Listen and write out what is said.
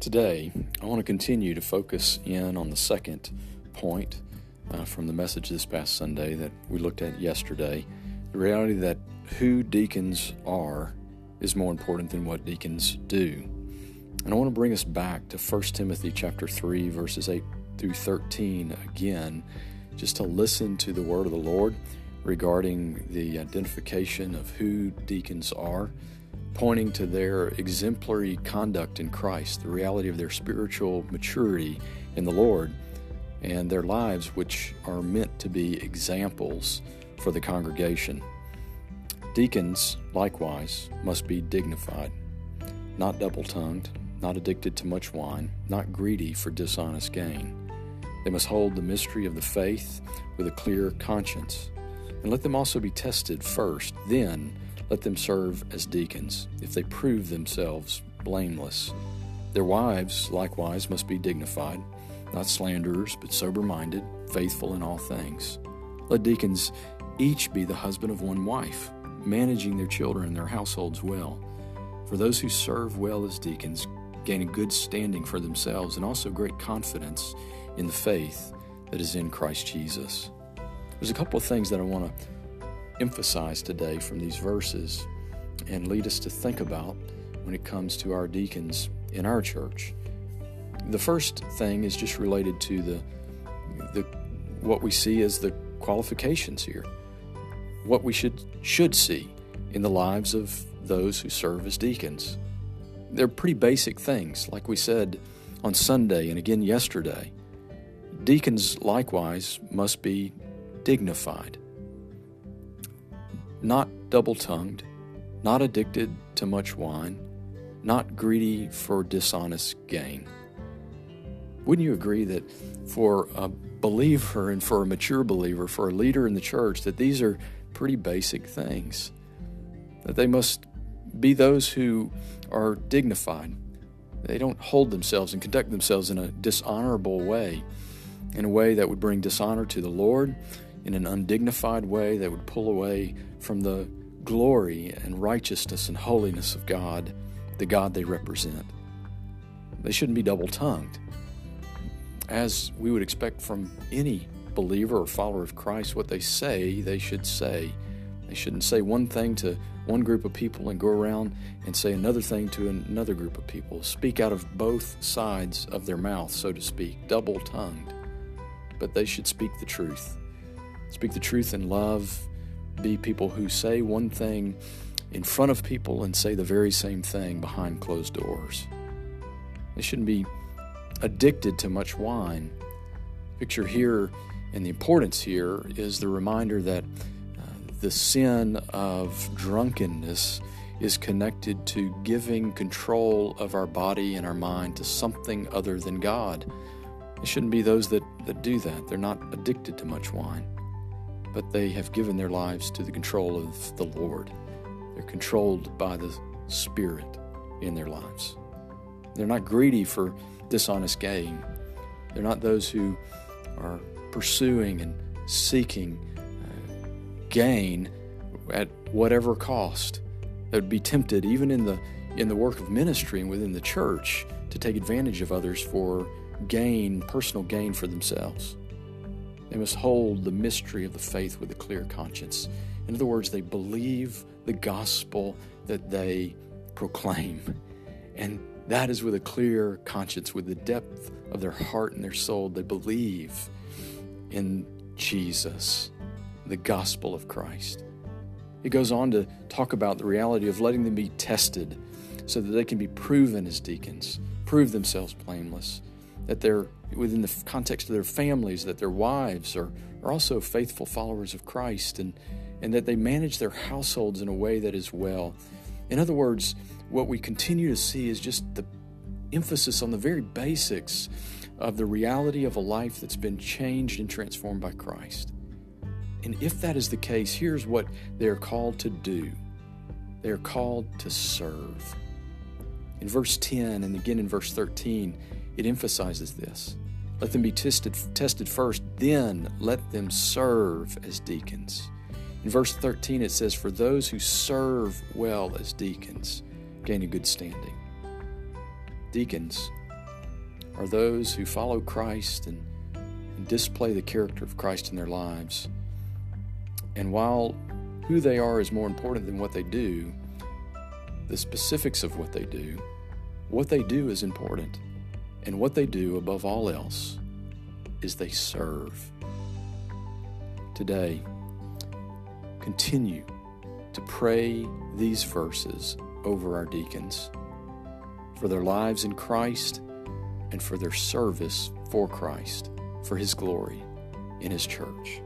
Today, I want to continue to focus in on the second point uh, from the message this past Sunday that we looked at yesterday the reality that who deacons are is more important than what deacons do. And I want to bring us back to 1 Timothy chapter 3 verses 8 through 13 again just to listen to the word of the Lord regarding the identification of who deacons are, pointing to their exemplary conduct in Christ, the reality of their spiritual maturity in the Lord, and their lives, which are meant to be examples for the congregation. Deacons, likewise, must be dignified, not double tongued, not addicted to much wine, not greedy for dishonest gain. They must hold the mystery of the faith with a clear conscience and let them also be tested first. Then let them serve as deacons, if they prove themselves blameless. Their wives, likewise, must be dignified, not slanderers, but sober minded, faithful in all things. Let deacons each be the husband of one wife, managing their children and their households well. For those who serve well as deacons gain a good standing for themselves and also great confidence in the faith that is in Christ Jesus. There's a couple of things that I want to emphasize today from these verses and lead us to think about when it comes to our deacons in our church. The first thing is just related to the, the what we see as the qualifications here. What we should should see in the lives of those who serve as deacons. They're pretty basic things, like we said on Sunday and again yesterday. Deacons likewise must be dignified, not double tongued, not addicted to much wine, not greedy for dishonest gain. Wouldn't you agree that for a believer and for a mature believer, for a leader in the church, that these are pretty basic things? That they must be those who are dignified. They don't hold themselves and conduct themselves in a dishonorable way, in a way that would bring dishonor to the Lord in an undignified way that would pull away from the glory and righteousness and holiness of God, the God they represent. They shouldn't be double tongued. As we would expect from any believer or follower of Christ, what they say, they should say. They shouldn't say one thing to one group of people and go around and say another thing to another group of people. Speak out of both sides of their mouth, so to speak, double tongued. But they should speak the truth speak the truth in love, be people who say one thing in front of people and say the very same thing behind closed doors. They shouldn't be addicted to much wine. Picture here and the importance here is the reminder that uh, the sin of drunkenness is connected to giving control of our body and our mind to something other than God. It shouldn't be those that, that do that. They're not addicted to much wine but they have given their lives to the control of the Lord. They're controlled by the Spirit in their lives. They're not greedy for dishonest gain. They're not those who are pursuing and seeking uh, gain at whatever cost. They would be tempted, even in the in the work of ministry and within the church, to take advantage of others for gain, personal gain for themselves. They must hold the mystery of the faith with a clear conscience. In other words, they believe the gospel that they proclaim. And that is with a clear conscience, with the depth of their heart and their soul. They believe in Jesus, the gospel of Christ. It goes on to talk about the reality of letting them be tested so that they can be proven as deacons, prove themselves blameless, that they're within the context of their families, that their wives are, are also faithful followers of Christ and, and that they manage their households in a way that is well. In other words, what we continue to see is just the emphasis on the very basics of the reality of a life that's been changed and transformed by Christ. And if that is the case, here's what they're called to do they are called to serve. In verse 10 and again in verse 13, it emphasizes this. Let them be tested, tested first, then let them serve as deacons. In verse 13, it says, For those who serve well as deacons gain a good standing. Deacons are those who follow Christ and, and display the character of Christ in their lives. And while who they are is more important than what they do, the specifics of what they do, what they do is important. And what they do above all else is they serve. Today, continue to pray these verses over our deacons for their lives in Christ and for their service for Christ, for His glory in His church.